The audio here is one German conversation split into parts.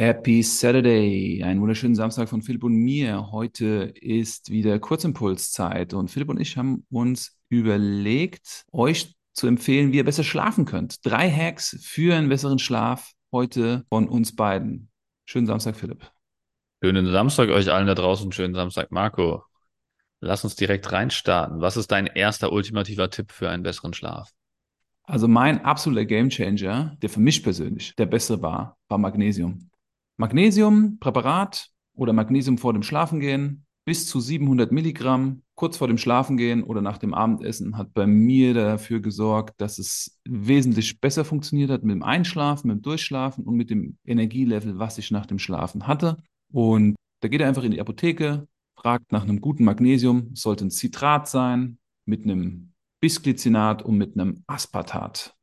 Happy Saturday, einen wunderschönen Samstag von Philipp und mir. Heute ist wieder Kurzimpulszeit und Philipp und ich haben uns überlegt, euch zu empfehlen, wie ihr besser schlafen könnt. Drei Hacks für einen besseren Schlaf heute von uns beiden. Schönen Samstag, Philipp. Schönen Samstag euch allen da draußen, schönen Samstag, Marco. Lass uns direkt reinstarten. Was ist dein erster ultimativer Tipp für einen besseren Schlaf? Also mein absoluter Gamechanger, der für mich persönlich der bessere war, war Magnesium. Magnesiumpräparat oder Magnesium vor dem Schlafengehen bis zu 700 Milligramm kurz vor dem Schlafengehen oder nach dem Abendessen hat bei mir dafür gesorgt, dass es wesentlich besser funktioniert hat mit dem Einschlafen, mit dem Durchschlafen und mit dem Energielevel, was ich nach dem Schlafen hatte. Und da geht er einfach in die Apotheke, fragt nach einem guten Magnesium, es sollte ein Citrat sein mit einem Bisglycinat und mit einem Aspartat.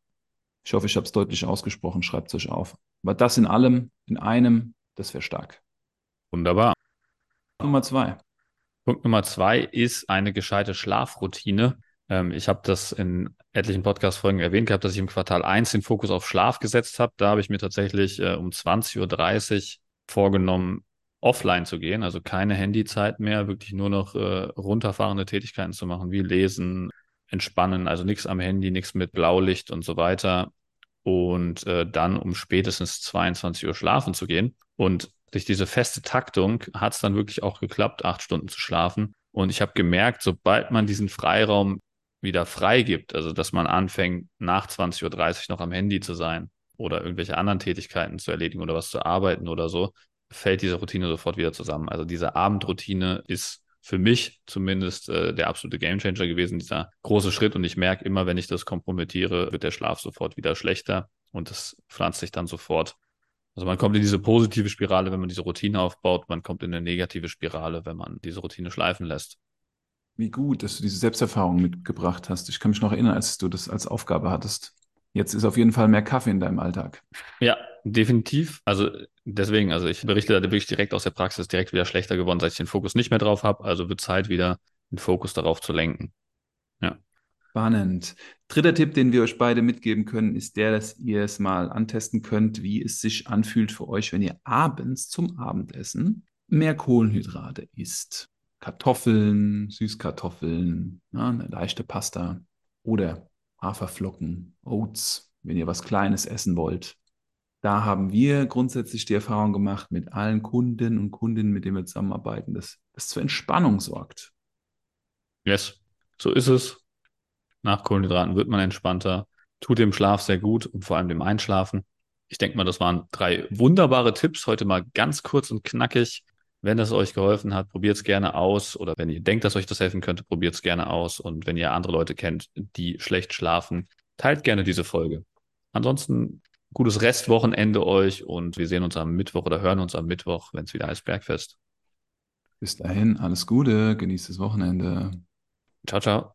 Ich hoffe, ich habe es deutlich ausgesprochen, schreibt es euch auf. Aber das in allem, in einem, das wäre stark. Wunderbar. Nummer zwei. Punkt Nummer zwei ist eine gescheite Schlafroutine. Ähm, ich habe das in etlichen Podcast-Folgen erwähnt gehabt, dass ich im Quartal 1 den Fokus auf Schlaf gesetzt habe. Da habe ich mir tatsächlich äh, um 20.30 Uhr vorgenommen, offline zu gehen, also keine Handyzeit mehr, wirklich nur noch äh, runterfahrende Tätigkeiten zu machen, wie lesen, entspannen, also nichts am Handy, nichts mit Blaulicht und so weiter und äh, dann um spätestens 22 Uhr schlafen zu gehen. Und durch diese feste Taktung hat es dann wirklich auch geklappt, acht Stunden zu schlafen. Und ich habe gemerkt, sobald man diesen Freiraum wieder freigibt, also dass man anfängt, nach 20.30 Uhr noch am Handy zu sein oder irgendwelche anderen Tätigkeiten zu erledigen oder was zu arbeiten oder so, fällt diese Routine sofort wieder zusammen. Also diese Abendroutine ist für mich zumindest äh, der absolute Gamechanger gewesen, dieser große Schritt. Und ich merke immer, wenn ich das kompromittiere, wird der Schlaf sofort wieder schlechter und es pflanzt sich dann sofort. Also man kommt in diese positive Spirale, wenn man diese Routine aufbaut, man kommt in eine negative Spirale, wenn man diese Routine schleifen lässt. Wie gut, dass du diese Selbsterfahrung mitgebracht hast. Ich kann mich noch erinnern, als du das als Aufgabe hattest. Jetzt ist auf jeden Fall mehr Kaffee in deinem Alltag. Ja, definitiv. Also deswegen, also ich berichte da wirklich direkt aus der Praxis, direkt wieder schlechter geworden, seit ich den Fokus nicht mehr drauf habe. Also wird Zeit wieder den Fokus darauf zu lenken. Ja. Spannend. Dritter Tipp, den wir euch beide mitgeben können, ist der, dass ihr es mal antesten könnt, wie es sich anfühlt für euch, wenn ihr abends zum Abendessen mehr Kohlenhydrate isst. Kartoffeln, Süßkartoffeln, ja, eine leichte Pasta oder Haferflocken, Oats, wenn ihr was Kleines essen wollt. Da haben wir grundsätzlich die Erfahrung gemacht mit allen Kunden und Kundinnen, mit denen wir zusammenarbeiten, dass das zur Entspannung sorgt. Yes, so ist es. Nach Kohlenhydraten wird man entspannter, tut dem Schlaf sehr gut und vor allem dem Einschlafen. Ich denke mal, das waren drei wunderbare Tipps, heute mal ganz kurz und knackig. Wenn das euch geholfen hat, probiert es gerne aus. Oder wenn ihr denkt, dass euch das helfen könnte, probiert es gerne aus. Und wenn ihr andere Leute kennt, die schlecht schlafen, teilt gerne diese Folge. Ansonsten gutes Restwochenende euch und wir sehen uns am Mittwoch oder hören uns am Mittwoch, wenn es wieder heißt Bergfest. Bis dahin, alles Gute, genießt das Wochenende. Ciao, ciao.